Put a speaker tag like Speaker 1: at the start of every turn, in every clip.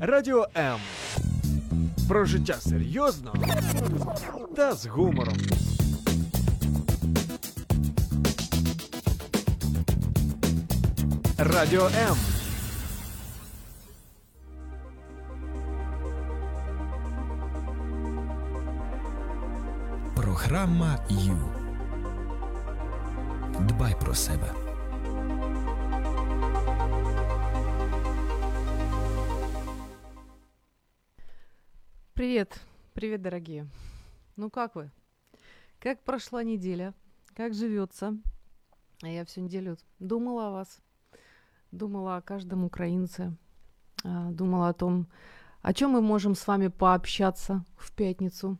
Speaker 1: Радіо М. Про життя серйозно та з гумором. Радіо М.
Speaker 2: Програма Ю. Дбай про себе.
Speaker 3: Привет, привет, дорогие. Ну как вы? Как прошла неделя? Как живется? А я всю неделю думала о вас, думала о каждом украинце, а, думала о том, о чем мы можем с вами пообщаться в пятницу.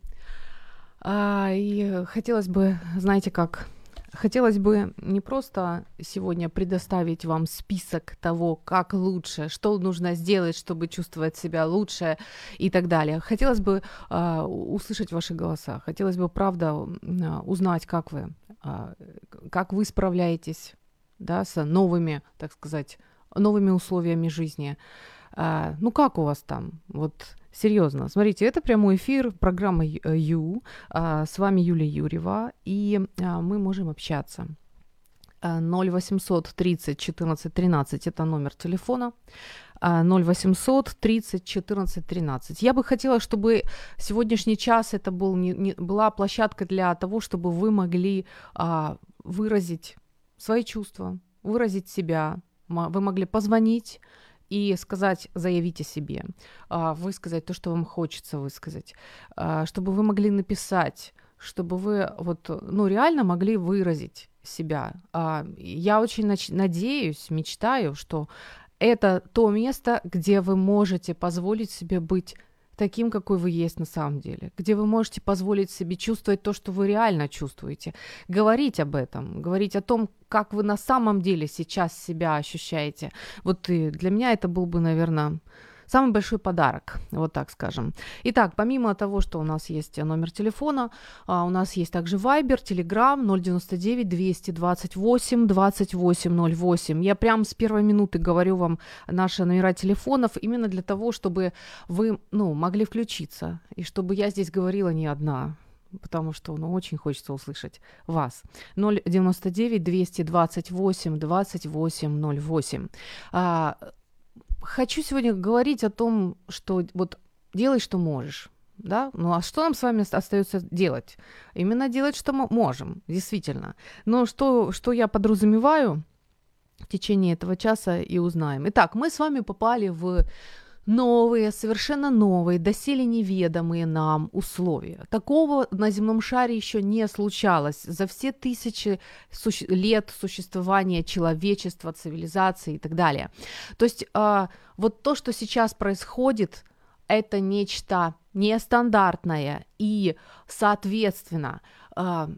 Speaker 3: А, и хотелось бы, знаете как, Хотелось бы не просто сегодня предоставить вам список того, как лучше, что нужно сделать, чтобы чувствовать себя лучше и так далее. Хотелось бы э, услышать ваши голоса. Хотелось бы, правда, э, узнать, как вы, э, как вы справляетесь да, с новыми, так сказать, новыми условиями жизни. Э, ну как у вас там? Вот Серьезно, смотрите, это прямой эфир программы э, Ю. А, с вами Юлия Юрьева, и а, мы можем общаться. 0800 30 14 13 это номер телефона. 0800 30 14 13. Я бы хотела, чтобы сегодняшний час это был не, не, была площадка для того, чтобы вы могли а, выразить свои чувства, выразить себя. Вы могли позвонить, и сказать, заявить о себе, а, высказать то, что вам хочется высказать, а, чтобы вы могли написать, чтобы вы вот, ну, реально могли выразить себя. А, я очень надеюсь, мечтаю, что это то место, где вы можете позволить себе быть таким, какой вы есть на самом деле, где вы можете позволить себе чувствовать то, что вы реально чувствуете, говорить об этом, говорить о том, как вы на самом деле сейчас себя ощущаете. Вот и для меня это был бы, наверное, Самый большой подарок, вот так скажем. Итак, помимо того, что у нас есть номер телефона, а, у нас есть также Viber, Telegram 099 228 2808. Я прям с первой минуты говорю вам наши номера телефонов именно для того, чтобы вы ну, могли включиться, и чтобы я здесь говорила не одна, потому что ну, очень хочется услышать вас. 099 228 2808. А, хочу сегодня говорить о том, что вот делай, что можешь. Да? Ну а что нам с вами остается делать? Именно делать, что мы можем, действительно. Но что, что я подразумеваю в течение этого часа и узнаем. Итак, мы с вами попали в новые, совершенно новые, доселе неведомые нам условия. Такого на земном шаре еще не случалось за все тысячи суще- лет существования человечества, цивилизации и так далее. То есть э, вот то, что сейчас происходит, это нечто нестандартное и, соответственно, э,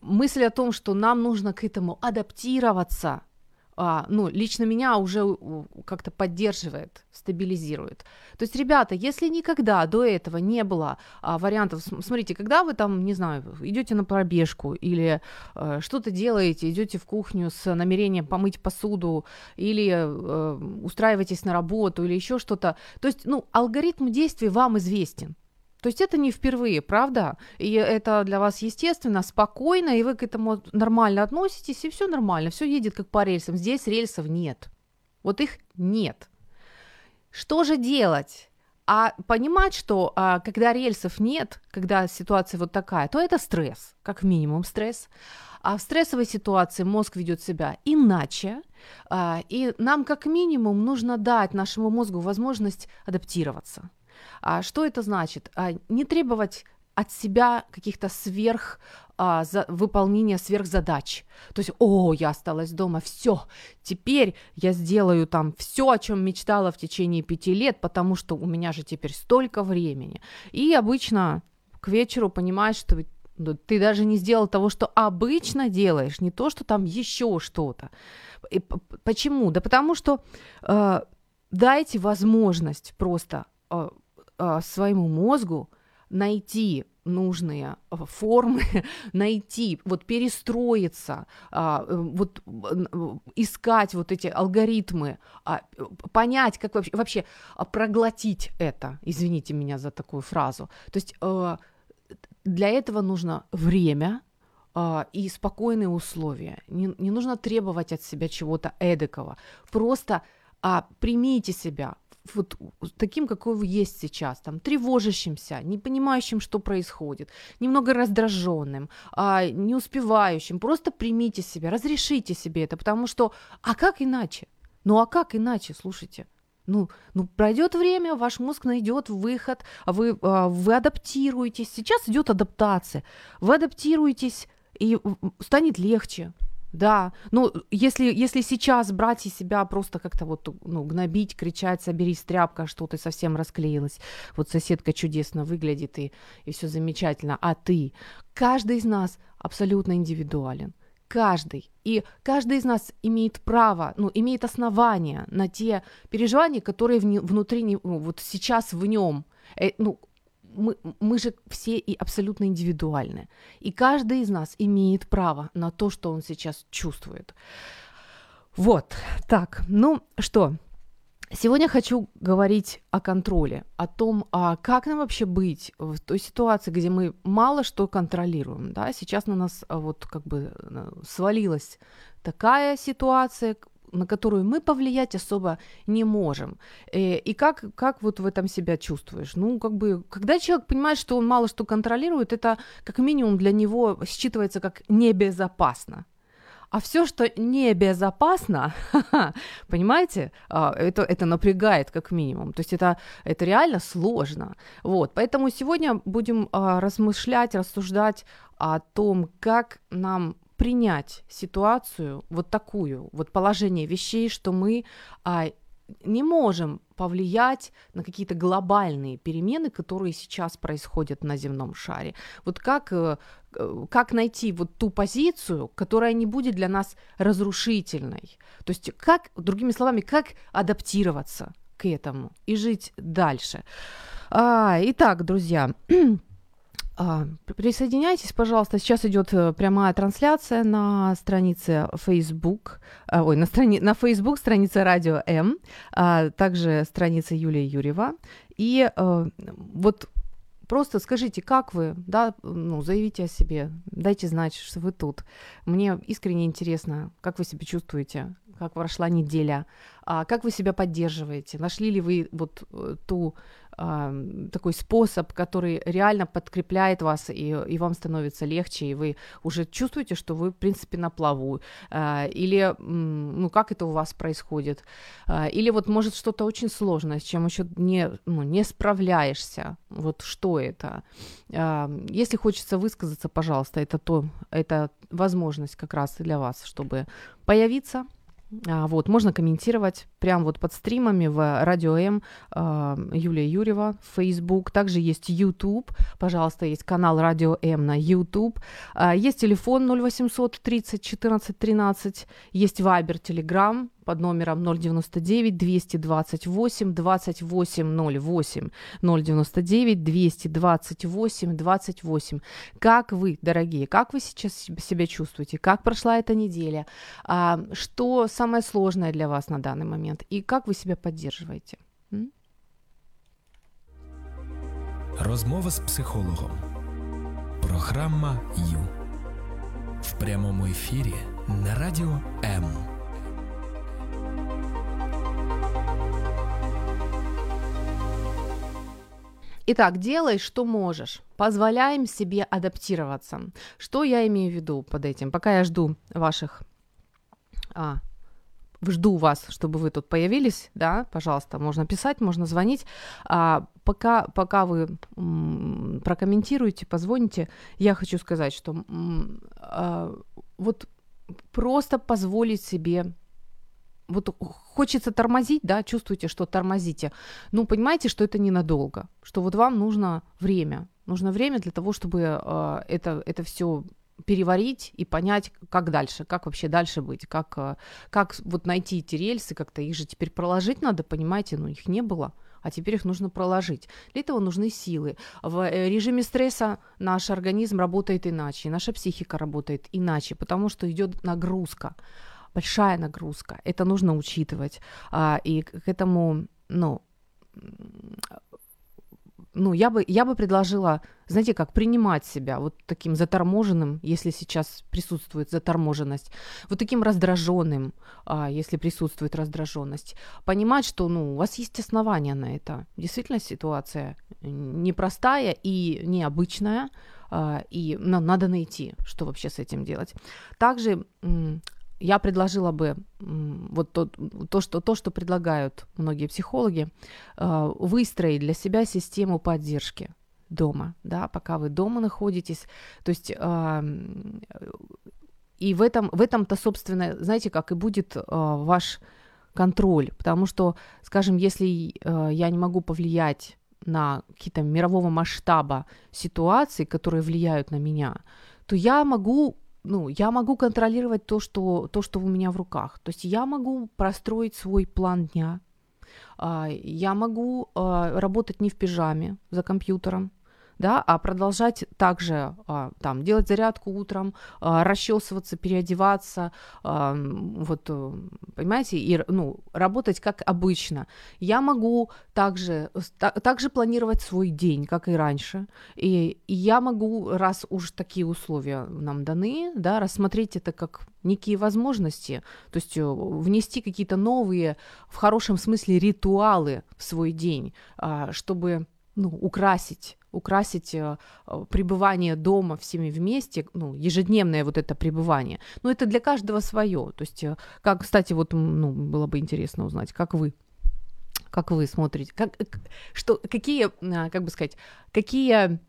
Speaker 3: мысль о том, что нам нужно к этому адаптироваться – а, ну, лично меня уже как-то поддерживает, стабилизирует. То есть, ребята, если никогда до этого не было а, вариантов, смотрите, когда вы там, не знаю, идете на пробежку или а, что-то делаете, идете в кухню с намерением помыть посуду или а, устраиваетесь на работу или еще что-то, то есть, ну, алгоритм действий вам известен. То есть это не впервые, правда? И это для вас естественно, спокойно, и вы к этому нормально относитесь, и все нормально, все едет как по рельсам. Здесь рельсов нет. Вот их нет. Что же делать? А понимать, что а, когда рельсов нет, когда ситуация вот такая, то это стресс, как минимум стресс. А в стрессовой ситуации мозг ведет себя иначе, а, и нам как минимум нужно дать нашему мозгу возможность адаптироваться. А что это значит? А, не требовать от себя каких-то сверх а, за, выполнения сверхзадач. То есть, о, я осталась дома, все, теперь я сделаю там все, о чем мечтала в течение пяти лет, потому что у меня же теперь столько времени. И обычно к вечеру понимаешь, что ну, ты даже не сделал того, что обычно делаешь, не то, что там еще что-то. И почему? Да потому что э, дайте возможность просто э, э, своему мозгу найти нужные э, формы найти, вот перестроиться, а, э, вот э, искать вот эти алгоритмы, а, понять, как вообще, вообще проглотить это, извините меня за такую фразу. То есть для этого нужно время, и спокойные условия. Не, не нужно требовать от себя чего-то эдакого. Просто примите себя, вот таким, какой вы есть сейчас, там, тревожащимся, не понимающим, что происходит, немного раздраженным, а, не успевающим. Просто примите себя, разрешите себе это, потому что, а как иначе? Ну а как иначе, слушайте? Ну, ну пройдет время, ваш мозг найдет выход, вы, а, вы адаптируетесь. Сейчас идет адаптация. Вы адаптируетесь, и станет легче. Да, ну, если, если сейчас брать и себя просто как-то вот, ну, гнобить, кричать, соберись, тряпка, что ты совсем расклеилась, вот соседка чудесно выглядит и, и все замечательно, а ты, каждый из нас абсолютно индивидуален, каждый, и каждый из нас имеет право, ну, имеет основания на те переживания, которые вне, внутри, ну, вот сейчас в нем, э, ну, мы, мы же все и абсолютно индивидуальны. И каждый из нас имеет право на то, что он сейчас чувствует. Вот, так, ну что, Сегодня хочу говорить о контроле, о том, а как нам вообще быть в той ситуации, где мы мало что контролируем. Да? Сейчас на нас а, вот как бы э, свалилась такая ситуация, на которую мы повлиять особо не можем. Э, и как, как вот в этом себя чувствуешь? Ну, как бы, когда человек понимает, что он мало что контролирует, это как минимум для него считывается как небезопасно. А все, что небезопасно, понимаете, а, это, это напрягает как минимум. То есть это, это реально сложно. Вот. Поэтому сегодня будем а, размышлять, рассуждать о том, как нам принять ситуацию вот такую, вот положение вещей, что мы а, не можем повлиять на какие-то глобальные перемены, которые сейчас происходят на земном шаре. Вот как, э, как найти вот ту позицию, которая не будет для нас разрушительной? То есть как, другими словами, как адаптироваться к этому и жить дальше? А, итак, друзья, А, присоединяйтесь, пожалуйста. Сейчас идет э, прямая трансляция на странице Facebook, а, ой, на, страни, на Facebook страница Радио М, а также страница Юлии Юрьева. И э, вот просто скажите, как вы, да, ну, заявите о себе, дайте знать, что вы тут. Мне искренне интересно, как вы себя чувствуете, как прошла неделя, как вы себя поддерживаете, нашли ли вы вот э, ту такой способ, который реально подкрепляет вас, и, и вам становится легче, и вы уже чувствуете, что вы, в принципе, на плаву. А, или, ну, как это у вас происходит? А, или вот, может, что-то очень сложное, с чем еще не, ну, не справляешься. Вот что это? А, если хочется высказаться, пожалуйста, это то, это возможность как раз для вас, чтобы появиться, вот, можно комментировать прямо вот под стримами в Радио М э, Юлия Юрьева, Facebook. Также есть YouTube, пожалуйста, есть канал Радио М на YouTube. Э, есть телефон 0800 30 14 13, есть Viber, Telegram, под номером 099 228 2808 099 228 28. Как вы, дорогие, как вы сейчас себя чувствуете? Как прошла эта неделя? А, что самое сложное для вас на данный момент? И как вы себя поддерживаете? М?
Speaker 2: Розмова з психологом. Програма Ю в прямому ефірі на радіо М.
Speaker 3: Итак, делай, что можешь. Позволяем себе адаптироваться. Что я имею в виду под этим? Пока я жду ваших... А, жду вас, чтобы вы тут появились, да, пожалуйста, можно писать, можно звонить. А, пока, пока вы м, прокомментируете, позвоните, я хочу сказать, что м, а, вот просто позволить себе вот хочется тормозить, да, чувствуете, что тормозите, ну, понимаете, что это ненадолго, что вот вам нужно время, нужно время для того, чтобы э, это, это все переварить и понять, как дальше, как вообще дальше быть, как, э, как вот найти эти рельсы, как-то их же теперь проложить надо, понимаете, ну их не было а теперь их нужно проложить. Для этого нужны силы. В э, режиме стресса наш организм работает иначе, наша психика работает иначе, потому что идет нагрузка, большая нагрузка. Это нужно учитывать. А, и к этому, ну, ну, я бы, я бы предложила, знаете, как принимать себя вот таким заторможенным, если сейчас присутствует заторможенность, вот таким раздраженным, а, если присутствует раздраженность. Понимать, что, ну, у вас есть основания на это. Действительно, ситуация непростая и необычная, а, и надо найти, что вообще с этим делать. Также я предложила бы вот то, то, что, то, что предлагают многие психологи, э, выстроить для себя систему поддержки дома, да, пока вы дома находитесь. То есть и в этом, в этом-то, собственно, знаете, как и будет э, ваш контроль, потому что, скажем, если э, я не могу повлиять на какие-то мирового масштаба ситуации, которые влияют на меня, то я могу ну, я могу контролировать то что, то, что у меня в руках. То есть я могу простроить свой план дня, а, я могу а, работать не в пижаме за компьютером, да, а продолжать также а, там делать зарядку утром, а, расчесываться, переодеваться, а, вот, э, понимаете, и ну, работать как обычно. Я могу также, так, также планировать свой день, как и раньше, и, и я могу, раз уж такие условия нам даны, да, рассмотреть это как некие возможности, то есть э, внести какие-то новые, в хорошем смысле, ритуалы в свой день, чтобы ну, украсить украсить э, э, пребывание дома всеми вместе, ну, ежедневное вот это пребывание. Но это для каждого свое. То есть, э, как, кстати, вот, ну, было бы интересно узнать, как вы как вы смотрите, как, что, какие, как бы сказать, какие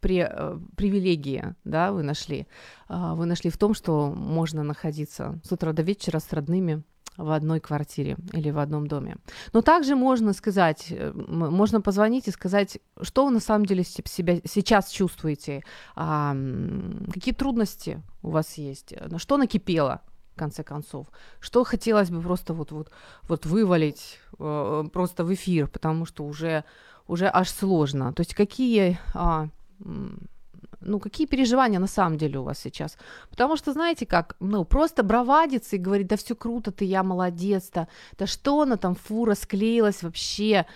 Speaker 3: при, привилегии, да, вы нашли? А, вы нашли в том, что можно находиться с утра до вечера с родными, в одной квартире или в одном доме. Но также можно сказать, э, можно позвонить и сказать, что вы на самом деле себя сейчас чувствуете, а, какие трудности у вас есть, на что накипело, в конце концов, что хотелось бы просто вот, вот, вот вывалить э, просто в эфир, потому что уже, уже аж сложно. То есть какие... Ну, какие переживания на самом деле у вас сейчас? Потому что, знаете как, ну, просто бравадиться и говорить, да все круто, ты, я молодец, да, да что она там, фура склеилась вообще.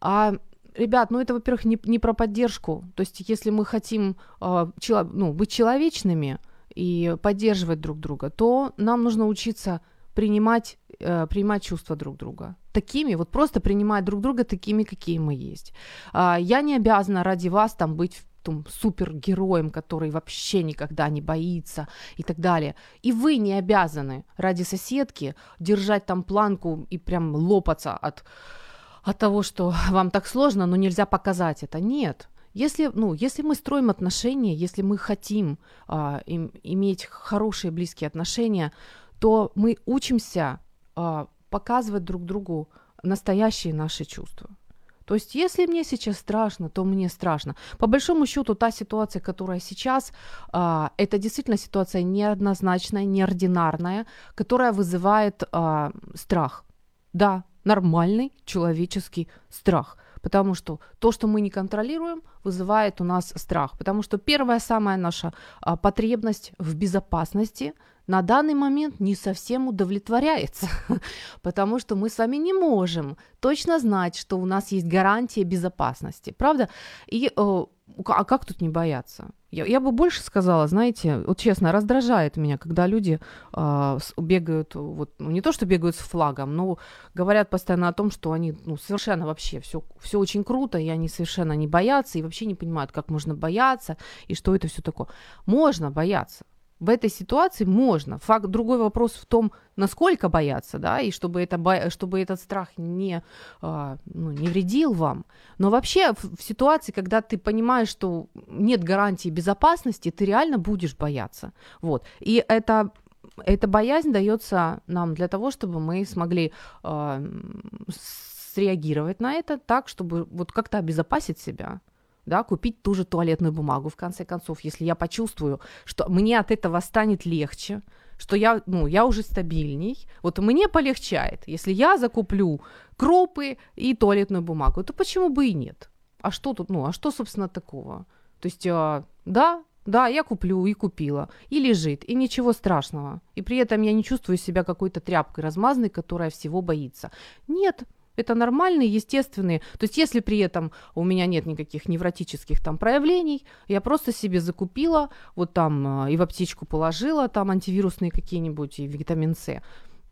Speaker 3: А ребят, ну это, во-первых, не, не про поддержку. То есть, если мы хотим э, чело, ну, быть человечными и поддерживать друг друга, то нам нужно учиться принимать, э, принимать чувства друг друга. Такими, вот просто принимать друг друга такими, какие мы есть. Э, я не обязана ради вас там быть там, супергероем, который вообще никогда не боится и так далее. И вы не обязаны ради соседки держать там планку и прям лопаться от, от того, что вам так сложно, но нельзя показать это. Нет. Если, ну, если мы строим отношения, если мы хотим а, им, иметь хорошие близкие отношения, то мы учимся а, показывать друг другу настоящие наши чувства. То есть, если мне сейчас страшно, то мне страшно. По большому счету, та ситуация, которая сейчас, а, это действительно ситуация неоднозначная, неординарная, которая вызывает а, страх. Да, нормальный человеческий страх. Потому что то, что мы не контролируем, вызывает у нас страх. Потому что первая самая наша а, потребность в безопасности на данный момент не совсем удовлетворяется, потому что мы с вами не можем точно знать, что у нас есть гарантия безопасности, правда? И э, а как тут не бояться? Я, я бы больше сказала, знаете, вот честно, раздражает меня, когда люди э, бегают, вот, ну, не то, что бегают с флагом, но говорят постоянно о том, что они ну, совершенно вообще все, все очень круто, и они совершенно не боятся, и вообще не понимают, как можно бояться, и что это все такое. Можно бояться, в этой ситуации можно. Факт, другой вопрос в том, насколько бояться, да, и чтобы, это, чтобы этот страх не, а, ну, не вредил вам. Но вообще в, ситуации, когда ты понимаешь, что нет гарантии безопасности, ты реально будешь бояться. Вот. И это эта боязнь дается нам для того, чтобы мы смогли э, среагировать на это так, чтобы вот как-то обезопасить себя да, купить ту же туалетную бумагу, в конце концов, если я почувствую, что мне от этого станет легче, что я, ну, я уже стабильней, вот мне полегчает, если я закуплю кропы и туалетную бумагу, то почему бы и нет? А что тут, ну, а что, собственно, такого? То есть, а, да, да, я куплю и купила, и лежит, и ничего страшного. И при этом я не чувствую себя какой-то тряпкой размазанной, которая всего боится. Нет, это нормальные, естественные. То есть если при этом у меня нет никаких невротических там проявлений, я просто себе закупила, вот там а, и в аптечку положила, там антивирусные какие-нибудь, и витамин С.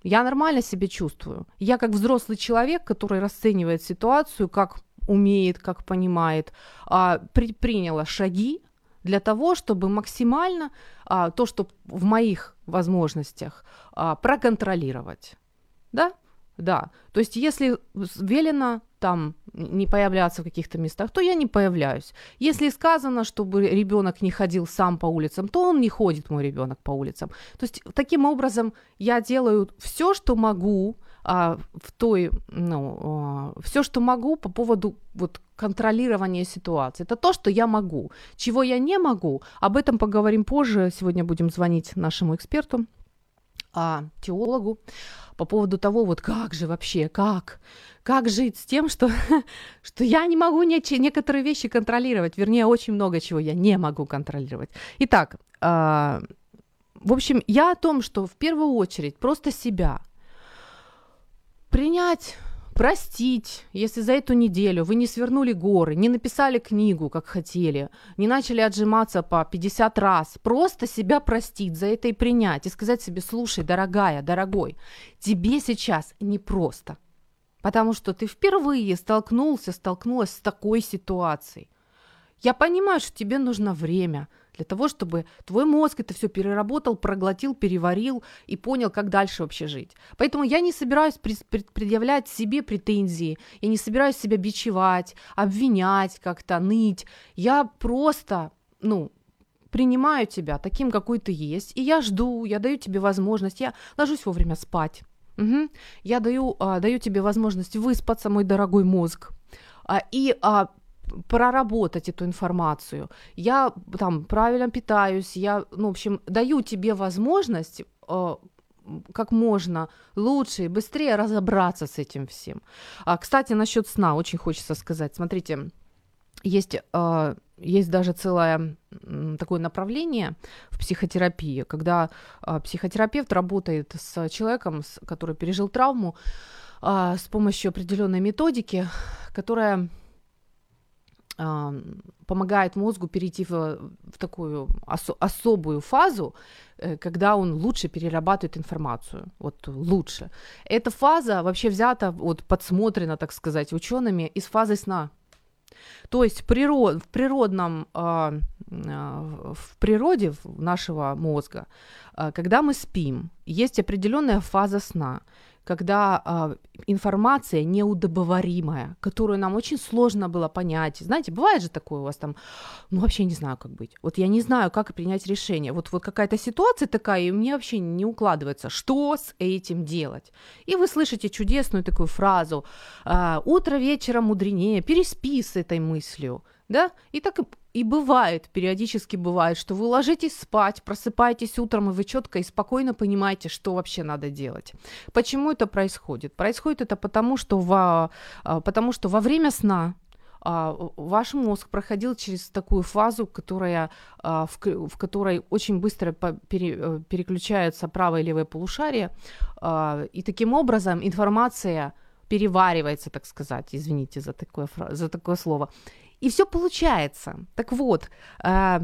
Speaker 3: Я нормально себя чувствую. Я как взрослый человек, который расценивает ситуацию, как умеет, как понимает, а, предприняла шаги для того, чтобы максимально а, то, что в моих возможностях, проконтролировать. Да? Да. То есть, если велено там не появляться в каких-то местах, то я не появляюсь. Если сказано, чтобы ребенок не ходил сам по улицам, то он не ходит, мой ребенок, по улицам. То есть, таким образом, я делаю все, что могу а, в той, ну, а, все, что могу по поводу вот контролирования ситуации. Это то, что я могу. Чего я не могу, об этом поговорим позже. Сегодня будем звонить нашему эксперту, а, теологу по поводу того, вот как же вообще, как, как жить с тем, что, что я не могу не, некоторые вещи контролировать, вернее, очень много чего я не могу контролировать. Итак, э, в общем, я о том, что в первую очередь просто себя принять простить, если за эту неделю вы не свернули горы, не написали книгу, как хотели, не начали отжиматься по 50 раз, просто себя простить, за это и принять, и сказать себе, слушай, дорогая, дорогой, тебе сейчас непросто, потому что ты впервые столкнулся, столкнулась с такой ситуацией. Я понимаю, что тебе нужно время, для того, чтобы твой мозг это все переработал, проглотил, переварил и понял, как дальше вообще жить. Поэтому я не собираюсь предъявлять себе претензии, я не собираюсь себя бичевать, обвинять как-то, ныть. Я просто, ну, принимаю тебя таким, какой ты есть, и я жду, я даю тебе возможность, я ложусь вовремя спать. Угу. Я даю, а, даю тебе возможность выспаться, мой дорогой мозг, а, и а, проработать эту информацию. Я там правильно питаюсь, я, ну, в общем, даю тебе возможность э, как можно лучше и быстрее разобраться с этим всем. А, кстати, насчет сна очень хочется сказать. Смотрите, есть, э, есть даже целое такое направление в психотерапии, когда э, психотерапевт работает с человеком, который пережил травму, с помощью определенной методики, которая помогает мозгу перейти в, в такую ос- особую фазу, э, когда он лучше перерабатывает информацию, вот лучше. Эта фаза вообще взята, вот подсмотрена, так сказать, учеными из фазы сна. То есть природ, в природном, э, в природе нашего мозга, э, когда мы спим, есть определенная фаза сна когда э, информация неудобоваримая, которую нам очень сложно было понять. Знаете, бывает же такое у вас там, ну вообще не знаю, как быть. Вот я не знаю, как принять решение. Вот, вот какая-то ситуация такая, и мне вообще не укладывается, что с этим делать. И вы слышите чудесную такую фразу э, «утро вечера мудренее», переспи с этой мыслью да, и так и, бывает, периодически бывает, что вы ложитесь спать, просыпаетесь утром, и вы четко и спокойно понимаете, что вообще надо делать. Почему это происходит? Происходит это потому, что во, а, потому что во время сна а, ваш мозг проходил через такую фазу, которая, а, в, в которой очень быстро пере, э, переключаются правое и левое полушарие, и таким образом информация переваривается, так сказать, извините за такое, за такое слово, и все получается. Так вот, э,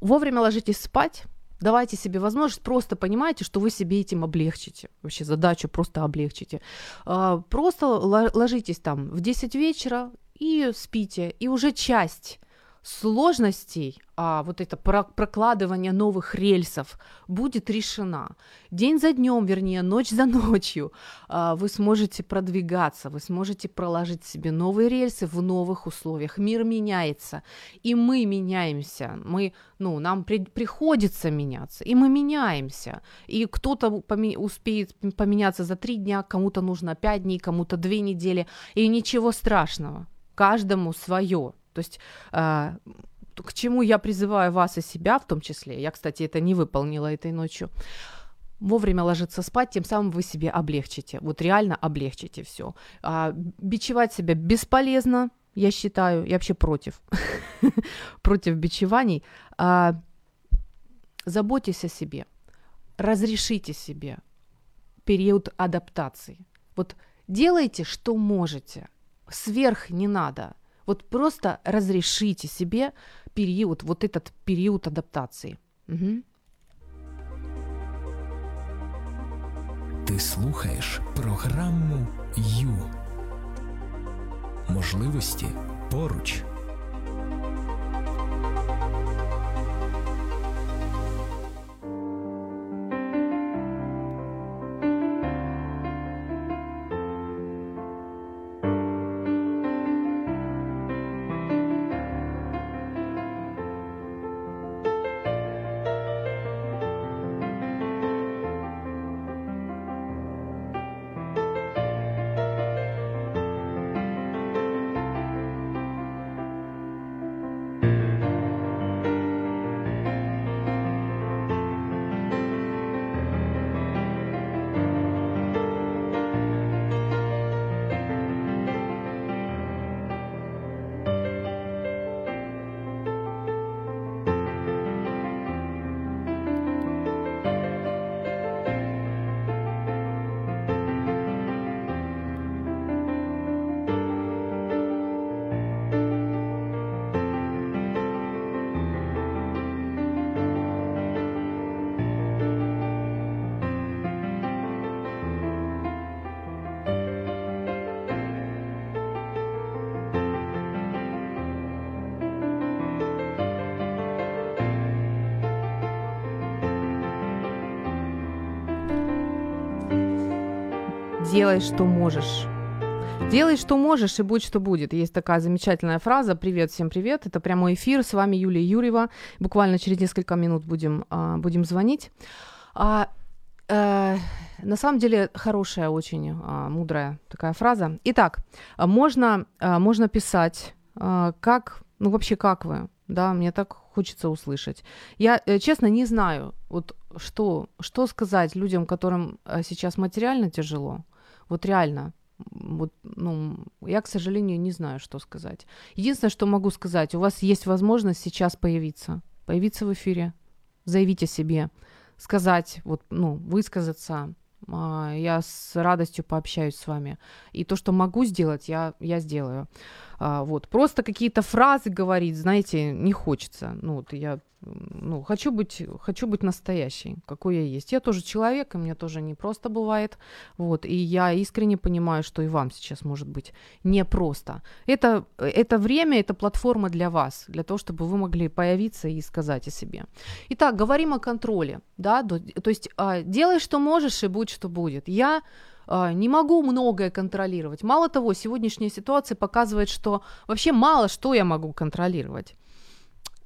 Speaker 3: вовремя ложитесь спать, давайте себе возможность, просто понимайте, что вы себе этим облегчите. Вообще задачу просто облегчите. Э, просто ложитесь там в 10 вечера и спите, и уже часть сложностей, а, вот это прокладывание новых рельсов будет решена. День за днем, вернее, ночь за ночью а, вы сможете продвигаться, вы сможете проложить себе новые рельсы в новых условиях. Мир меняется, и мы меняемся. Мы, ну, нам при, приходится меняться, и мы меняемся. И кто-то поме- успеет поменяться за три дня, кому-то нужно пять дней, кому-то две недели, и ничего страшного. Каждому свое То есть э, к чему я призываю вас и себя в том числе, я, кстати, это не выполнила этой ночью, вовремя ложиться спать, тем самым вы себе облегчите, вот реально облегчите все. А, бичевать себя бесполезно, я считаю, я вообще против, против бичеваний. А, заботьтесь о себе, разрешите себе период адаптации. Вот делайте, что можете, сверх не надо. Вот просто разрешите себе период, вот этот период адаптации. Угу.
Speaker 2: Ти слухаєш програму Ю. Можливості поруч.
Speaker 3: Делай, что можешь. Делай, что можешь, и будь, что будет. Есть такая замечательная фраза. Привет, всем привет. Это прямой эфир. С вами Юлия Юрьева. Буквально через несколько минут будем, а, будем звонить. А, а, на самом деле хорошая, очень а, мудрая такая фраза. Итак, можно, а, можно писать, а, как, ну вообще как вы, да, мне так хочется услышать. Я, э, честно, не знаю, вот что, что сказать людям, которым э, сейчас материально тяжело, вот реально. Вот, ну, я, к сожалению, не знаю, что сказать. Единственное, что могу сказать, у вас есть возможность сейчас появиться, появиться в эфире, заявить о себе, сказать, вот, ну, высказаться. А, я с радостью пообщаюсь с вами. И то, что могу сделать, я, я сделаю. А, вот. Просто какие-то фразы говорить, знаете, не хочется. Ну, вот я ну, хочу быть, хочу быть настоящей, какой я есть. Я тоже человек, и мне тоже не просто бывает. Вот, и я искренне понимаю, что и вам сейчас может быть непросто. Это, это время, это платформа для вас, для того, чтобы вы могли появиться и сказать о себе. Итак, говорим о контроле, да, то, есть а, делай, что можешь, и будь, что будет. Я не могу многое контролировать. Мало того, сегодняшняя ситуация показывает, что вообще мало что я могу контролировать.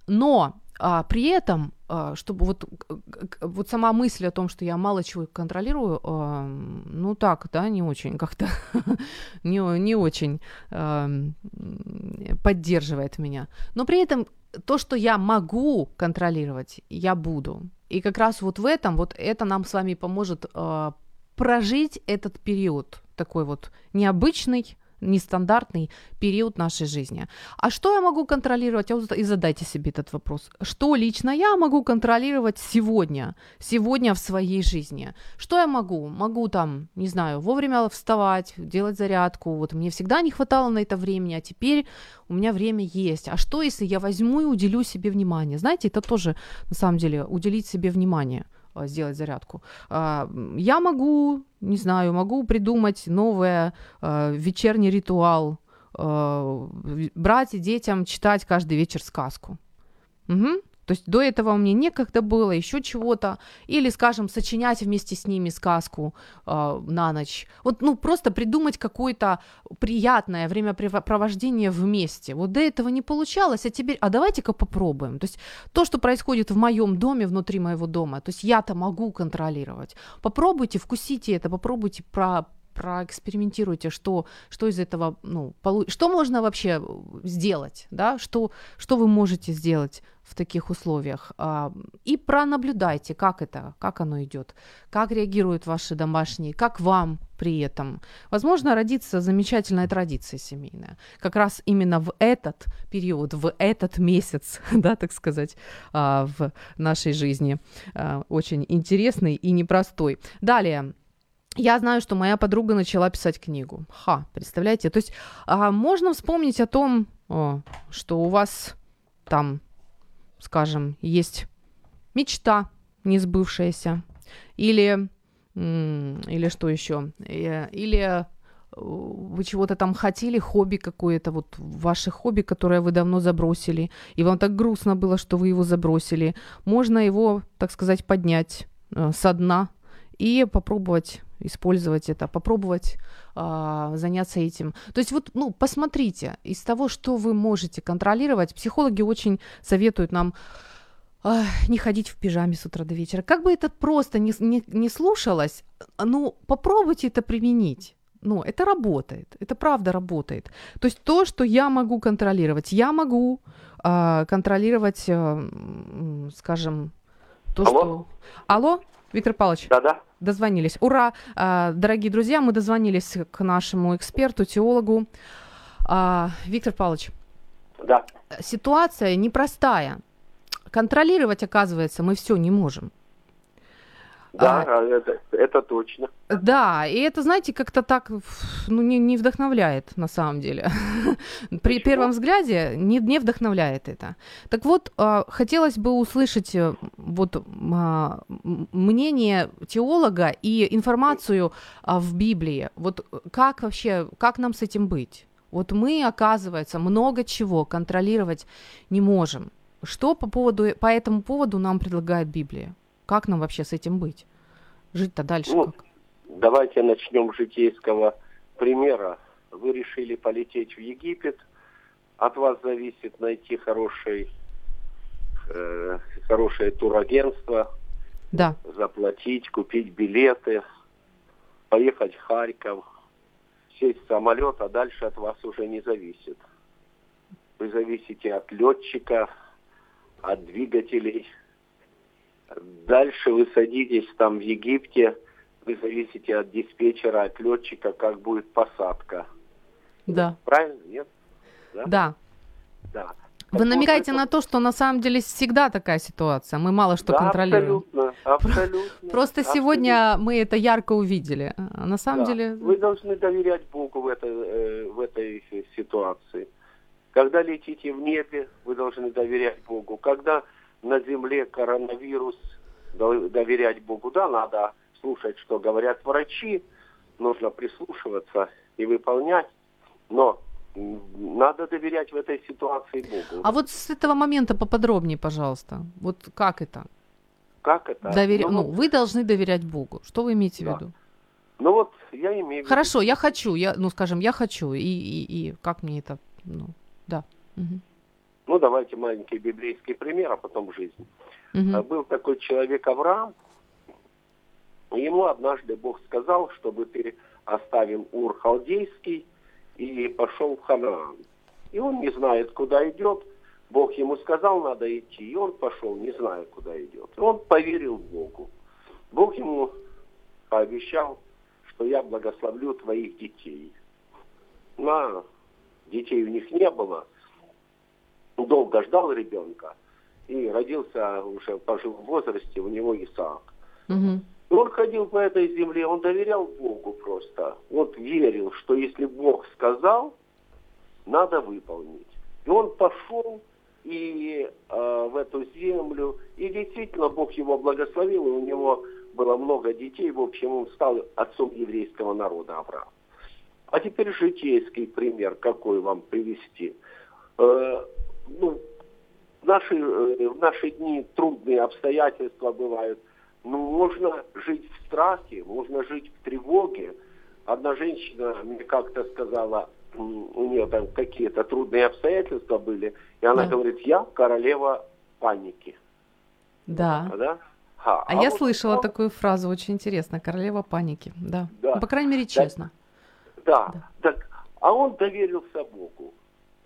Speaker 3: Но а, при этом, а, чтобы вот, вот сама мысль о том, что я мало чего контролирую, а, ну так, да, не очень как-то, не, не очень а, поддерживает меня. Но при этом то, что я могу контролировать, я буду. И как раз вот в этом, вот это нам с вами поможет а, прожить этот период такой вот необычный, нестандартный период нашей жизни. А что я могу контролировать? И задайте себе этот вопрос. Что лично я могу контролировать сегодня, сегодня в своей жизни? Что я могу? Могу там, не знаю, вовремя вставать, делать зарядку. Вот мне всегда не хватало на это времени, а теперь у меня время есть. А что, если я возьму и уделю себе внимание? Знаете, это тоже, на самом деле, уделить себе внимание – сделать зарядку. А, я могу, не знаю, могу придумать новый а, вечерний ритуал, брать и детям читать каждый вечер сказку. Угу. То есть до этого мне некогда было, еще чего-то. Или, скажем, сочинять вместе с ними сказку э, на ночь. Вот, ну, просто придумать какое-то приятное времяпрепровождение вместе. Вот до этого не получалось, а теперь, а давайте-ка попробуем. То есть то, что происходит в моем доме, внутри моего дома, то есть я-то могу контролировать. Попробуйте, вкусите это, попробуйте про проэкспериментируйте, что, что из этого, ну, полу... что можно вообще сделать, да, что, что вы можете сделать в таких условиях. А, и пронаблюдайте, как это, как оно идет, как реагируют ваши домашние, как вам при этом. Возможно, родится замечательная традиция семейная. Как раз именно в этот период, в этот месяц, да, так сказать, а, в нашей жизни. А, очень интересный и непростой. Далее. Я знаю, что моя подруга начала писать книгу. Ха, представляете? То есть а, можно вспомнить о том, о, что у вас там скажем, есть мечта не сбывшаяся, или, или что еще, э, или э, вы чего-то там хотели, хобби какое-то, вот ваше хобби, которое вы давно забросили, и вам так грустно было, что вы его забросили, можно его, так сказать, поднять э, со дна и попробовать использовать это, попробовать э, заняться этим. То есть вот, ну, посмотрите, из того, что вы можете контролировать, психологи очень советуют нам э, не ходить в пижаме с утра до вечера. Как бы это просто не, не, не слушалось, ну, попробуйте это применить. Ну, это работает, это правда работает. То есть то, что я могу контролировать, я могу э, контролировать, э, скажем, то, Алло? что... Алло, Виктор Павлович?
Speaker 4: Да-да.
Speaker 3: Дозвонились. Ура! А, дорогие друзья, мы дозвонились к нашему эксперту, теологу. А, Виктор Павлович.
Speaker 4: Да.
Speaker 3: Ситуация непростая. Контролировать, оказывается, мы все не можем.
Speaker 4: Да, а, это, это точно.
Speaker 3: Да, и это, знаете, как-то так ну, не, не вдохновляет на самом деле. При Почему? первом взгляде не, не вдохновляет это. Так вот, а, хотелось бы услышать э, вот а, мнение теолога и информацию а, в Библии. Вот как вообще, как нам с этим быть? Вот мы, оказывается, много чего контролировать не можем. Что по, поводу, по этому поводу нам предлагает Библия? Как нам вообще с этим быть? Жить-то дальше ну, как?
Speaker 4: Давайте начнем с житейского примера. Вы решили полететь в Египет. От вас зависит найти хороший, э, хорошее турагентство,
Speaker 3: да.
Speaker 4: заплатить, купить билеты, поехать в Харьков, сесть в самолет, а дальше от вас уже не зависит. Вы зависите от летчика, от двигателей – Дальше вы садитесь там в Египте, вы зависите от диспетчера, от летчика, как будет посадка.
Speaker 3: Да.
Speaker 4: Правильно? Нет?
Speaker 3: Да. Да.
Speaker 4: да.
Speaker 3: Вы так намекаете вот на то, что на самом деле всегда такая ситуация. Мы мало что
Speaker 4: да,
Speaker 3: контролируем.
Speaker 4: Абсолютно, абсолютно.
Speaker 3: Просто
Speaker 4: абсолютно.
Speaker 3: сегодня мы это ярко увидели. А на самом
Speaker 4: да.
Speaker 3: деле.
Speaker 4: Вы должны доверять Богу в этой, э, в этой ситуации. Когда летите в небе, вы должны доверять Богу. Когда на земле коронавирус, доверять Богу, да, надо слушать, что говорят врачи, нужно прислушиваться и выполнять, но надо доверять в этой ситуации Богу.
Speaker 3: А вот с этого момента поподробнее, пожалуйста. Вот как это?
Speaker 4: Как это?
Speaker 3: Доверя... Ну, ну, вы должны доверять Богу. Что вы имеете да. в виду?
Speaker 4: Ну вот я имею в виду.
Speaker 3: Хорошо, я хочу, я, ну скажем, я хочу, и, и, и как мне это, ну, да. Угу.
Speaker 4: Ну, давайте маленький библейский пример, а потом жизнь. Угу. Был такой человек Авраам, ему однажды Бог сказал, чтобы ты оставил Ур Халдейский и пошел в Ханаан. И он не знает, куда идет. Бог ему сказал, надо идти, и он пошел, не зная, куда идет. И он поверил Богу. Бог ему пообещал, что я благословлю твоих детей. На детей у них не было – долго ждал ребенка, и родился уже в пожилом возрасте у него Исаак. Угу. И он ходил по этой земле, он доверял Богу просто. Вот верил, что если Бог сказал, надо выполнить. И он пошел и э, в эту землю, и действительно Бог его благословил, и у него было много детей, в общем, он стал отцом еврейского народа Авраам. А теперь житейский пример, какой вам привести. Э, ну, в наши, э, в наши дни трудные обстоятельства бывают. Ну, можно жить в страхе, можно жить в тревоге. Одна женщина мне как-то сказала, у нее там какие-то трудные обстоятельства были, и она да. говорит, я королева паники.
Speaker 3: Да.
Speaker 4: да?
Speaker 3: Ага. А, а я вот слышала он... такую фразу, очень интересно, королева паники, да. да. Ну, по крайней мере, честно.
Speaker 4: Да, да. Так, а он доверился Богу.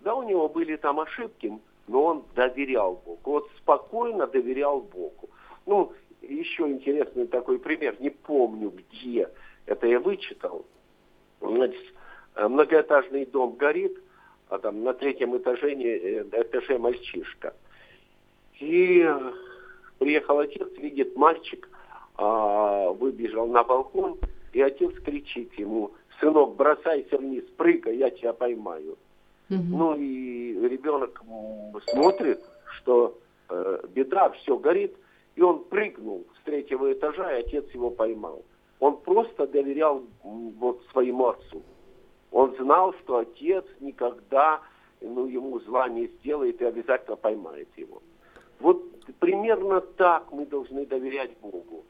Speaker 4: Да, у него были там ошибки, но он доверял Богу. Вот спокойно доверял Богу. Ну, еще интересный такой пример, не помню где, это я вычитал. Значит, э, многоэтажный дом горит, а там на третьем этаже, э, этаже мальчишка. И приехал отец, видит мальчик, а, выбежал на балкон, и отец кричит ему, сынок, бросайся вниз, прыгай, я тебя поймаю. Угу. Ну и ребенок смотрит, что э, беда, все горит, и он прыгнул с третьего этажа, и отец его поймал. Он просто доверял вот своему отцу. Он знал, что отец никогда ну, ему зла не сделает и обязательно поймает его. Вот примерно так мы должны доверять Богу.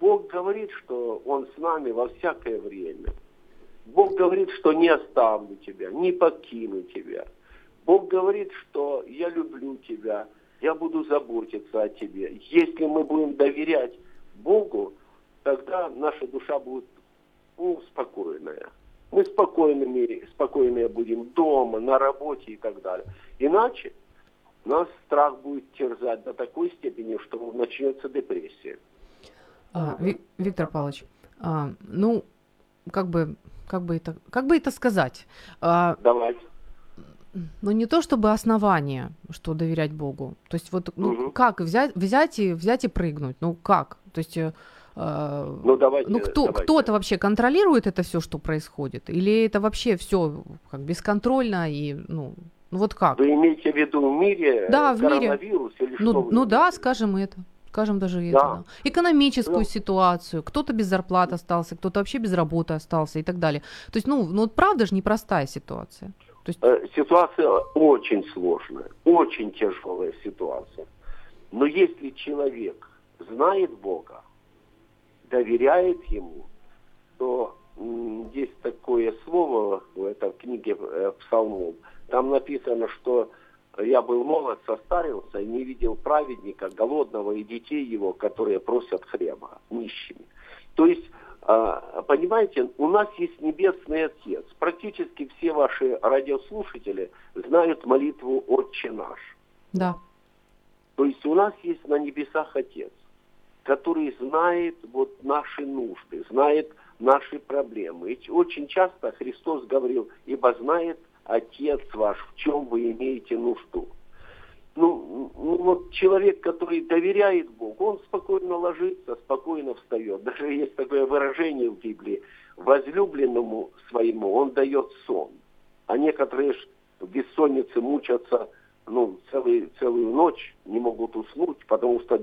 Speaker 4: Бог говорит, что Он с нами во всякое время. Бог говорит, что не оставлю тебя, не покину тебя. Бог говорит, что я люблю тебя, я буду заботиться о тебе. Если мы будем доверять Богу, тогда наша душа будет ну, спокойная. Мы спокойными, спокойные будем дома, на работе и так далее. Иначе нас страх будет терзать до такой степени, что начнется депрессия.
Speaker 3: А, Виктор Павлович, а, ну, как бы, как бы это, как бы это сказать?
Speaker 4: А, Давайте.
Speaker 3: Ну, не то чтобы основание, что доверять Богу. То есть вот ну, угу. как взять, взять, и, взять и прыгнуть? Ну, как? То есть... Э, ну, давайте, ну кто, давайте. кто-то вообще контролирует это все, что происходит? Или это вообще все как бесконтрольно и, ну, ну вот как?
Speaker 4: Вы имеете в виду в мире
Speaker 3: да, в мире. или ну, что? Ну да, скажем это. Скажем даже да. это. Да. Экономическую да. ситуацию. Кто-то без зарплаты остался, кто-то вообще без работы остался и так далее. То есть, ну, ну правда же непростая ситуация.
Speaker 4: То есть... Э, ситуация очень сложная, очень тяжелая ситуация. Но если человек знает Бога, доверяет Ему, то есть такое слово в этой книге э, Псалмов – там написано, что я был молод, состарился и не видел праведника, голодного и детей его, которые просят хлеба, нищими. То есть, а, понимаете, у нас есть Небесный Отец. Практически все ваши радиослушатели знают молитву «Отче наш».
Speaker 3: Да.
Speaker 4: То есть у нас есть на небесах Отец, который знает вот наши нужды, знает наши проблемы. И очень часто Христос говорил, ибо знает отец ваш, в чем вы имеете нужду. Ну, ну вот человек, который доверяет Богу, он спокойно ложится, спокойно встает. Даже есть такое выражение в Библии. Возлюбленному своему он дает сон. А некоторые в бессоннице мучатся ну, целый, целую ночь, не могут уснуть, потому что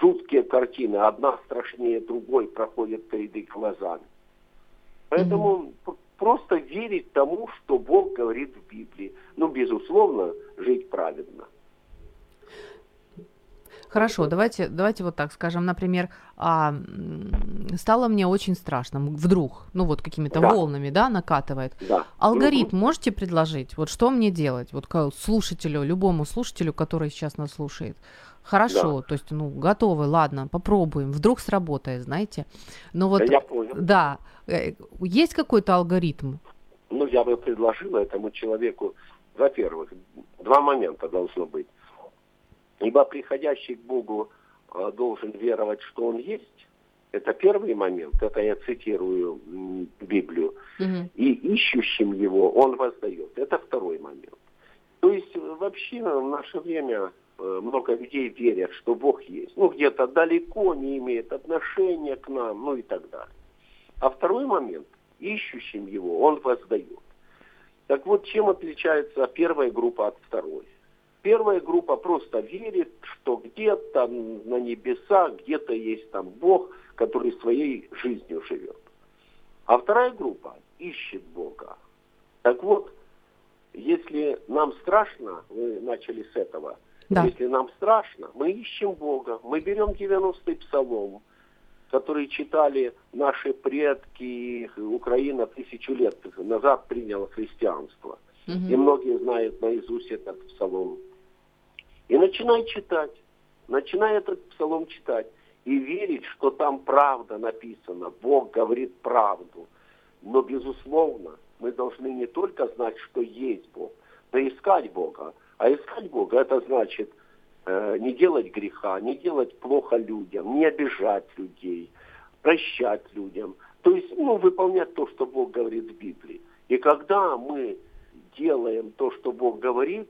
Speaker 4: жуткие картины, одна страшнее другой, проходят перед их глазами. Поэтому mm-hmm просто верить тому, что Бог говорит в Библии. Ну, безусловно, жить праведно.
Speaker 3: Хорошо, давайте, давайте вот так скажем, например, а, стало мне очень страшно, вдруг, ну вот какими-то да. волнами, да, накатывает. Да. Алгоритм угу. можете предложить? Вот что мне делать? Вот слушателю, любому слушателю, который сейчас нас слушает. Хорошо, да. то есть, ну, готовы, ладно, попробуем, вдруг сработает, знаете. Но вот,
Speaker 4: я понял.
Speaker 3: Да, э, есть какой-то алгоритм?
Speaker 4: Ну, я бы предложила этому человеку, во-первых, два момента должно быть. Ибо приходящий к Богу э, должен веровать, что Он есть. Это первый момент, это я цитирую Библию. Угу. И ищущим его Он воздает. Это второй момент. То есть вообще в наше время Э, много людей верят, что Бог есть. Ну, где-то далеко не имеет отношения к нам, ну и так далее. А второй момент, ищущим его, он воздает. Так вот, чем отличается первая группа от второй? Первая группа просто верит, что где-то на небесах, где-то есть там Бог, который своей жизнью живет. А вторая группа ищет Бога. Так вот, если нам страшно, вы начали с этого – да. Если нам страшно, мы ищем Бога. Мы берем 90-й псалом, который читали наши предки, Украина тысячу лет назад приняла христианство. Угу. И многие знают наизусть этот псалом. И начинай читать. Начинай этот псалом читать. и верить, что там правда написана, Бог говорит правду. Но, безусловно, мы должны не только знать, что есть Бог, но искать Бога. А искать Бога это значит э, не делать греха, не делать плохо людям, не обижать людей, прощать людям. То есть, ну, выполнять то, что Бог говорит в Библии. И когда мы делаем то, что Бог говорит,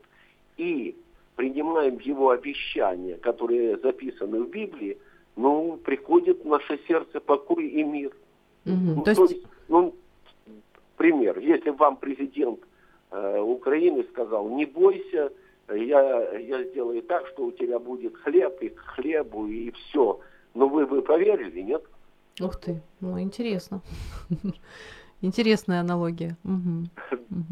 Speaker 4: и принимаем Его обещания, которые записаны в Библии, ну, приходит в наше сердце покой и мир.
Speaker 3: Угу. Ну, то, есть... то есть,
Speaker 4: ну, пример, если вам президент э, Украины сказал, не бойся, я, я сделаю так, что у тебя будет хлеб и к хлебу и все. Но вы бы поверили, нет?
Speaker 3: Ух ты, ну интересно. Интересная аналогия.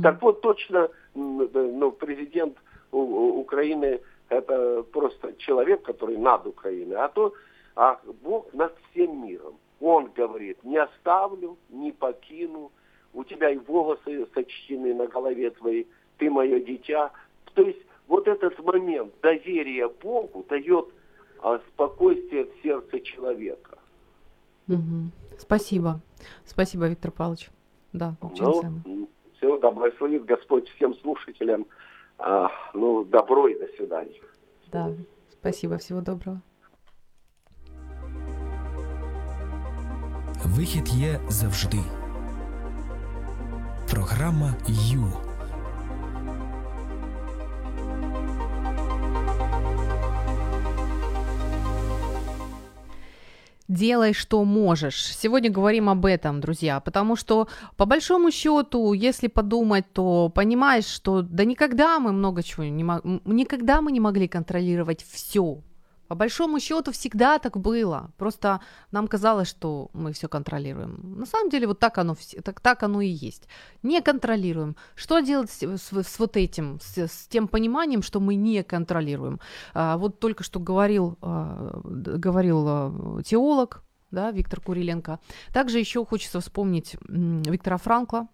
Speaker 4: Так вот, точно, ну, президент Украины это просто человек, который над Украиной, а то а Бог над всем миром. Он говорит, не оставлю, не покину, у тебя и волосы сочтены на голове твоей, ты мое дитя. То есть вот этот момент доверия Богу дает а, спокойствие в сердце человека.
Speaker 3: Угу. Спасибо. Спасибо, Виктор Павлович. Да, очень ну.
Speaker 4: Все, да благословит Господь всем слушателям. А, ну, добро и до свидания.
Speaker 3: Да, спасибо, всего доброго.
Speaker 2: Вихід є завжди. Програма Ю.
Speaker 3: делай, что можешь. Сегодня говорим об этом, друзья, потому что, по большому счету, если подумать, то понимаешь, что да никогда мы много чего не могли, никогда мы не могли контролировать все. По большому счету всегда так было. Просто нам казалось, что мы все контролируем. На самом деле вот так оно, так, так оно и есть. Не контролируем. Что делать с, с, с вот этим, с, с тем пониманием, что мы не контролируем? А, вот только что говорил, а, говорил а, теолог, да, Виктор Куриленко. Также еще хочется вспомнить Виктора Франкла,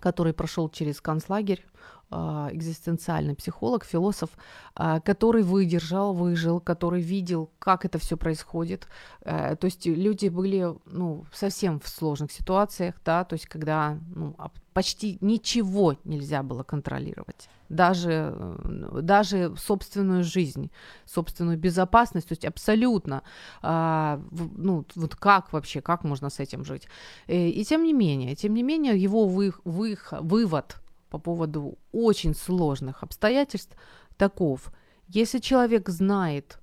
Speaker 3: который прошел через концлагерь экзистенциальный психолог, философ, а, который выдержал, выжил, который видел, как это все происходит. Э, то есть люди были ну, совсем в сложных ситуациях, да, то есть когда ну, почти ничего нельзя было контролировать. Даже, э, даже собственную жизнь, собственную безопасность, то есть абсолютно, а, ну, вот как вообще, как можно с этим жить. Э, и тем не менее, тем не менее, его вы, вы, вывод по поводу очень сложных обстоятельств таков. Если человек знает,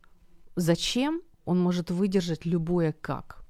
Speaker 3: зачем, он может выдержать любое как.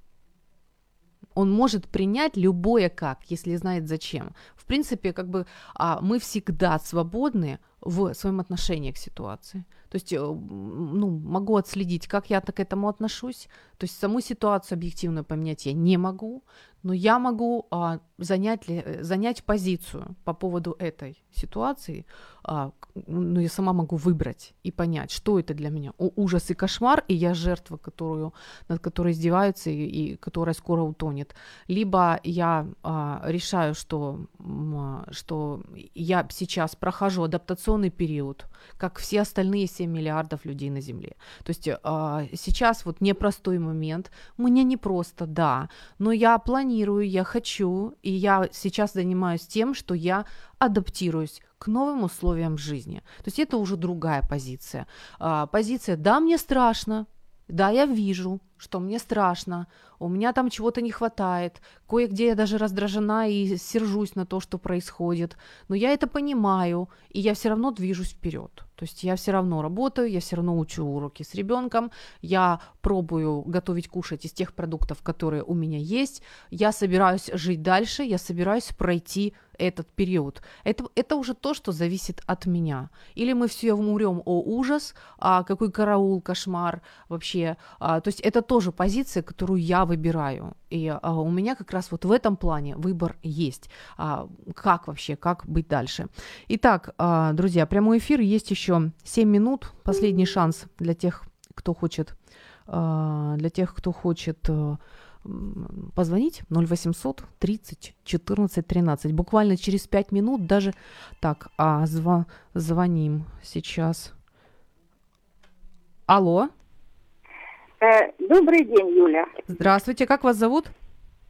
Speaker 3: Он может принять любое как, если знает зачем. В принципе, как бы а, мы всегда свободны в своем отношении к ситуации. То есть, э, ну, могу отследить, как я так к этому отношусь. То есть саму ситуацию объективно поменять я не могу, но я могу а, занять, э, занять позицию по поводу этой ситуации. А, ну, я сама могу выбрать и понять, что это для меня. О, ужас и кошмар, и я жертва, которую, над которой издеваются и, и которая скоро утонет. Либо я а, решаю, что, а, что я сейчас прохожу адаптационный период, как все остальные 7 миллиардов людей на Земле. То есть а, сейчас вот непростой момент. Мне непросто, да, но я планирую, я хочу, и я сейчас занимаюсь тем, что я адаптируюсь к новым условиям жизни. То есть это уже другая позиция. А, позиция «да, мне страшно», «да, я вижу», что мне страшно, у меня там чего-то не хватает, кое-где я даже раздражена и сержусь на то, что происходит, но я это понимаю, и я все равно движусь вперед. То есть я все равно работаю, я все равно учу уроки с ребенком, я пробую готовить кушать из тех продуктов, которые у меня есть, я собираюсь жить дальше, я собираюсь пройти этот период. Это, это уже то, что зависит от меня. Или мы все умрем, о ужас, а какой караул, кошмар вообще. А, то есть это тоже позиция, которую я выбираю. И а, у меня как раз вот в этом плане выбор есть. А, как вообще, как быть дальше. Итак, а, друзья, прямой эфир есть еще 7 минут. Последний шанс для тех, кто хочет, а, для тех, кто хочет а, позвонить 0800 30 14 13. Буквально через 5 минут даже... Так, а, зв... звоним сейчас. Алло.
Speaker 5: Э, добрый день, Юля.
Speaker 3: Здравствуйте, как вас зовут?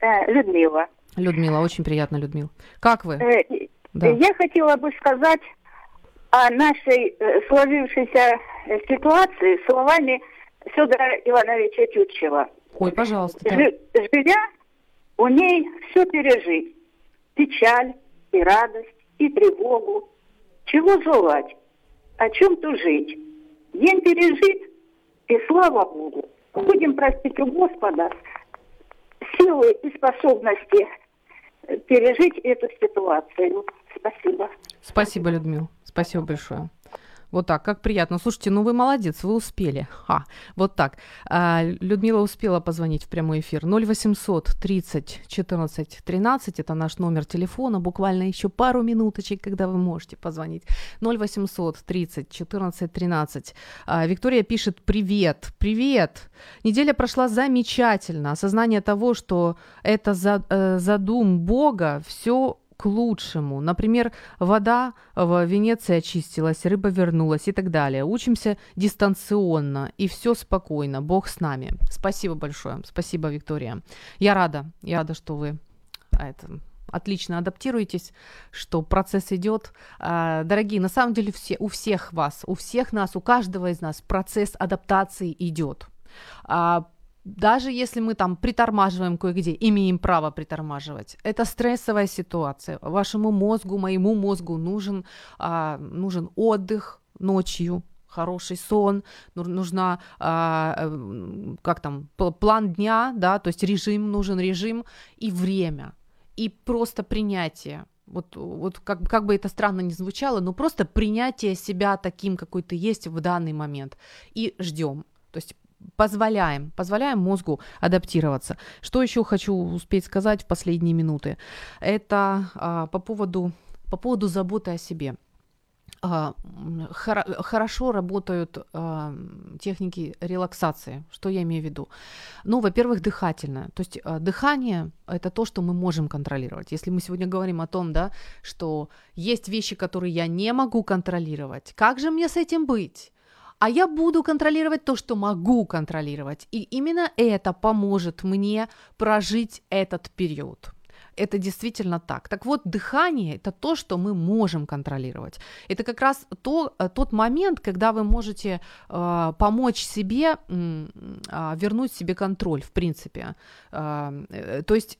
Speaker 5: Э, Людмила.
Speaker 3: Людмила, очень приятно, Людмила. Как вы?
Speaker 5: Э, да. Я хотела бы сказать о нашей сложившейся ситуации словами Федора Ивановича Тютчева.
Speaker 3: Ой, пожалуйста. Да.
Speaker 5: Живя, умей все пережить. Печаль и радость, и тревогу. Чего желать? О чем тужить? День пережит, и слава Богу. Будем просить у Господа силы и способности пережить эту ситуацию. Спасибо.
Speaker 3: Спасибо, Людмила. Спасибо большое. Вот так, как приятно. Слушайте, ну вы молодец, вы успели. Ха, вот так. А, Людмила успела позвонить в прямой эфир. 0800 30 14 13, это наш номер телефона. Буквально еще пару минуточек, когда вы можете позвонить. 0800 30 14 13. А, Виктория пишет, привет, привет. Неделя прошла замечательно. Осознание того, что это э, задум Бога, все к лучшему. Например, вода в Венеции очистилась, рыба вернулась и так далее. Учимся дистанционно, и все спокойно. Бог с нами. Спасибо большое. Спасибо, Виктория. Я рада. Я рада, что вы а, это, отлично адаптируетесь, что процесс идет. А, дорогие, на самом деле все, у всех вас, у всех нас, у каждого из нас процесс адаптации идет. Даже если мы там притормаживаем кое-где, имеем право притормаживать, это стрессовая ситуация. Вашему мозгу, моему мозгу нужен, а, нужен отдых ночью, хороший сон, нужна, а, э, как там, план дня, да, то есть режим, нужен режим и время, и просто принятие. Вот, вот как, как бы это странно ни звучало, но просто принятие себя таким, какой ты есть в данный момент. И ждем. То есть позволяем, позволяем мозгу адаптироваться. Что еще хочу успеть сказать в последние минуты? Это а, по поводу по поводу заботы о себе. А, хор- хорошо работают а, техники релаксации. Что я имею в виду? Ну, во-первых, дыхательное. То есть а, дыхание это то, что мы можем контролировать. Если мы сегодня говорим о том, да, что есть вещи, которые я не могу контролировать, как же мне с этим быть? А я буду контролировать то, что могу контролировать. И именно это поможет мне прожить этот период. Это действительно так. Так вот, дыхание – это то, что мы можем контролировать. Это как раз то, э, тот момент, когда вы можете э, помочь себе э, вернуть себе контроль, в принципе. Э, э то есть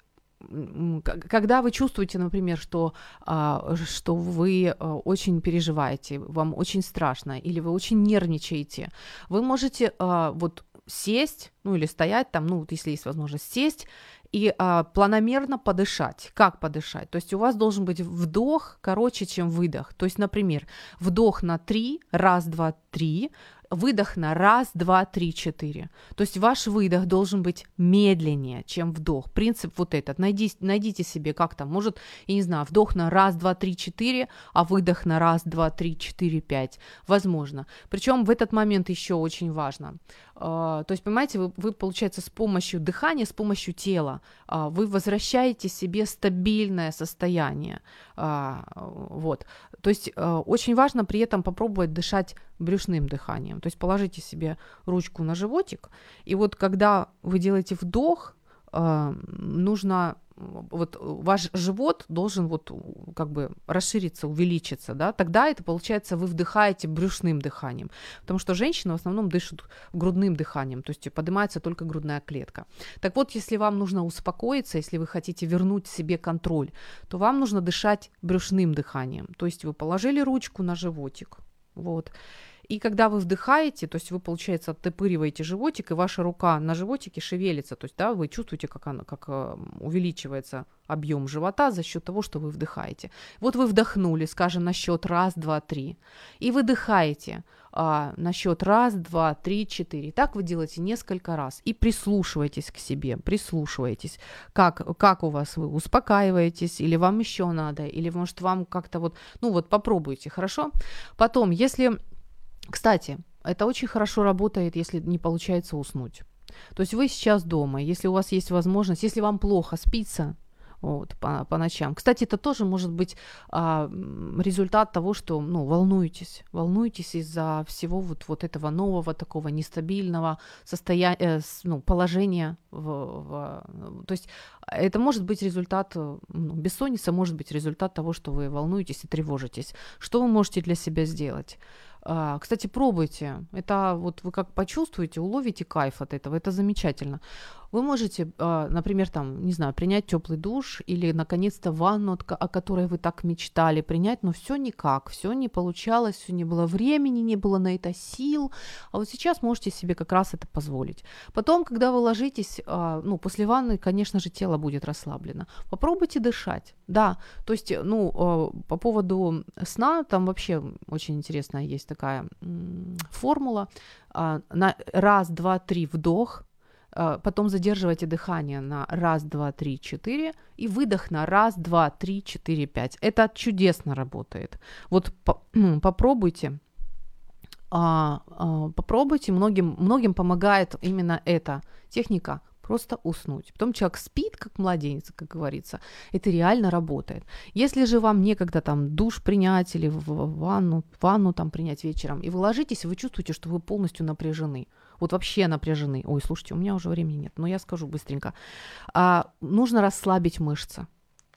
Speaker 3: когда вы чувствуете, например, что, а, что вы а, очень переживаете, вам очень страшно, или вы очень нервничаете, вы можете а, вот сесть, ну или стоять там, ну вот если есть возможность сесть и планомерно подышать. Как подышать? То есть у вас должен быть вдох короче, чем выдох. То есть, например, вдох на три, раз, два, три, выдох на раз, два, три, четыре. То есть ваш выдох должен быть медленнее, чем вдох. Принцип вот этот. Найдите, найдите себе как там, может, я не знаю, вдох на раз, два, три, четыре, а выдох на раз, два, три, четыре, пять. Возможно. Причем в этот момент еще очень важно. Uh, то есть, понимаете, вы, вы, получается, с помощью дыхания, с помощью тела, uh, вы возвращаете себе стабильное состояние. Uh, вот. То есть, очень важно при этом попробовать дышать брюшным дыханием. То есть положите себе ручку на животик, и вот когда вы делаете вдох, э, нужно вот ваш живот должен вот как бы расшириться, увеличиться, да, тогда это получается вы вдыхаете брюшным дыханием, потому что женщины в основном дышат грудным дыханием, то есть поднимается только грудная клетка. Так вот, если вам нужно успокоиться, если вы хотите вернуть себе контроль, то вам нужно дышать брюшным дыханием, то есть вы положили ручку на животик, вот, и когда вы вдыхаете, то есть вы, получается, оттопыриваете животик, и ваша рука на животике шевелится, то есть, да, вы чувствуете, как, она, как э, увеличивается объем живота за счет того, что вы вдыхаете. Вот вы вдохнули, скажем, на счет раз, два, три, и выдыхаете а, на счет раз, два, три, четыре. Так вы делаете несколько раз и прислушивайтесь к себе, прислушивайтесь, как, как у вас вы успокаиваетесь, или вам еще надо, или может вам как-то вот, ну вот попробуйте, хорошо? Потом, если кстати, это очень хорошо работает, если не получается уснуть. То есть вы сейчас дома, если у вас есть возможность, если вам плохо спится, вот, по, по ночам. Кстати, это тоже может быть а, результат того, что ну, волнуетесь, волнуетесь из-за всего вот, вот этого нового, такого нестабильного состояния, э, ну, положения. В, в, то есть это может быть результат, ну, бессонница может быть результат того, что вы волнуетесь и тревожитесь. Что вы можете для себя сделать? А, кстати, пробуйте. Это вот вы как почувствуете, уловите кайф от этого. Это замечательно. Вы можете, а, например, там, не знаю, принять теплый душ или, наконец-то, ванну, о которой вы так мечтали принять, но все никак, все не получалось, все не было времени, не было на это сил. А вот сейчас можете себе как раз это позволить. Потом, когда вы ложитесь, а, ну, после ванны, конечно же, тело будет расслаблено. Попробуйте дышать. Да, то есть, ну, по поводу сна, там вообще очень интересная есть такая формула. На раз, два, три вдох, а, потом задерживайте дыхание на раз, два, три, четыре, и выдох на раз, два, три, четыре, пять. Это чудесно работает. Вот по, попробуйте, а, а, попробуйте, многим, многим помогает именно эта техника просто уснуть. Потом человек спит, как младенец, как говорится. Это реально работает. Если же вам некогда там душ принять или в ванну, ванну там принять вечером, и вы ложитесь, вы чувствуете, что вы полностью напряжены – вот вообще напряжены. Ой, слушайте, у меня уже времени нет, но я скажу быстренько. А, нужно расслабить мышцы.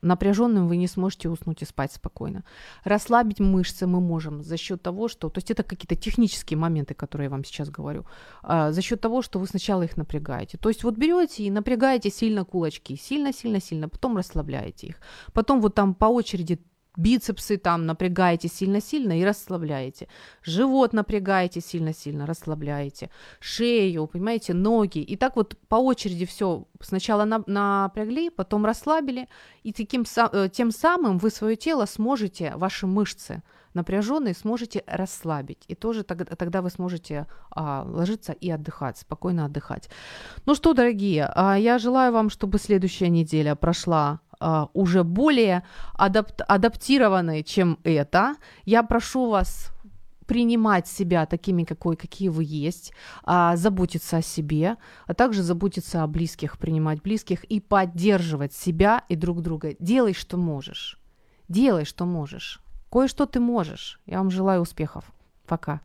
Speaker 3: Напряженным вы не сможете уснуть и спать спокойно. Расслабить мышцы мы можем за счет того, что, то есть это какие-то технические моменты, которые я вам сейчас говорю, а, за счет того, что вы сначала их напрягаете. То есть вот берете и напрягаете сильно кулачки, сильно-сильно-сильно, потом расслабляете их. Потом вот там по очереди бицепсы там напрягаете сильно-сильно и расслабляете. Живот напрягаете сильно-сильно, расслабляете. Шею, понимаете, ноги. И так вот по очереди все сначала на, напрягли, потом расслабили. И таким, э, тем самым вы свое тело сможете, ваши мышцы напряженные, сможете расслабить. И тоже тогда, тогда вы сможете а, ложиться и отдыхать, спокойно отдыхать. Ну что, дорогие, а, я желаю вам, чтобы следующая неделя прошла uh, уже более адап- адаптированные, чем это. Я прошу вас принимать себя такими, какой, какие вы есть, а, заботиться о себе, а также заботиться о близких, принимать близких и поддерживать себя и друг друга. Делай, что можешь. Делай, что можешь. Кое-что ты можешь. Я вам желаю успехов. Пока.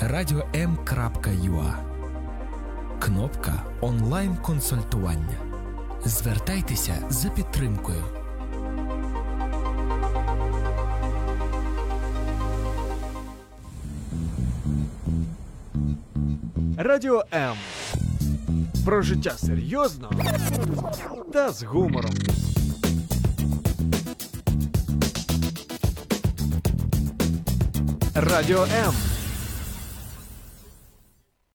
Speaker 2: Радіо М.Юа Кнопка онлайн консультування. Звертайтеся за підтримкою.
Speaker 1: Радіо М. Про життя серйозно та з гумором. Радіо М.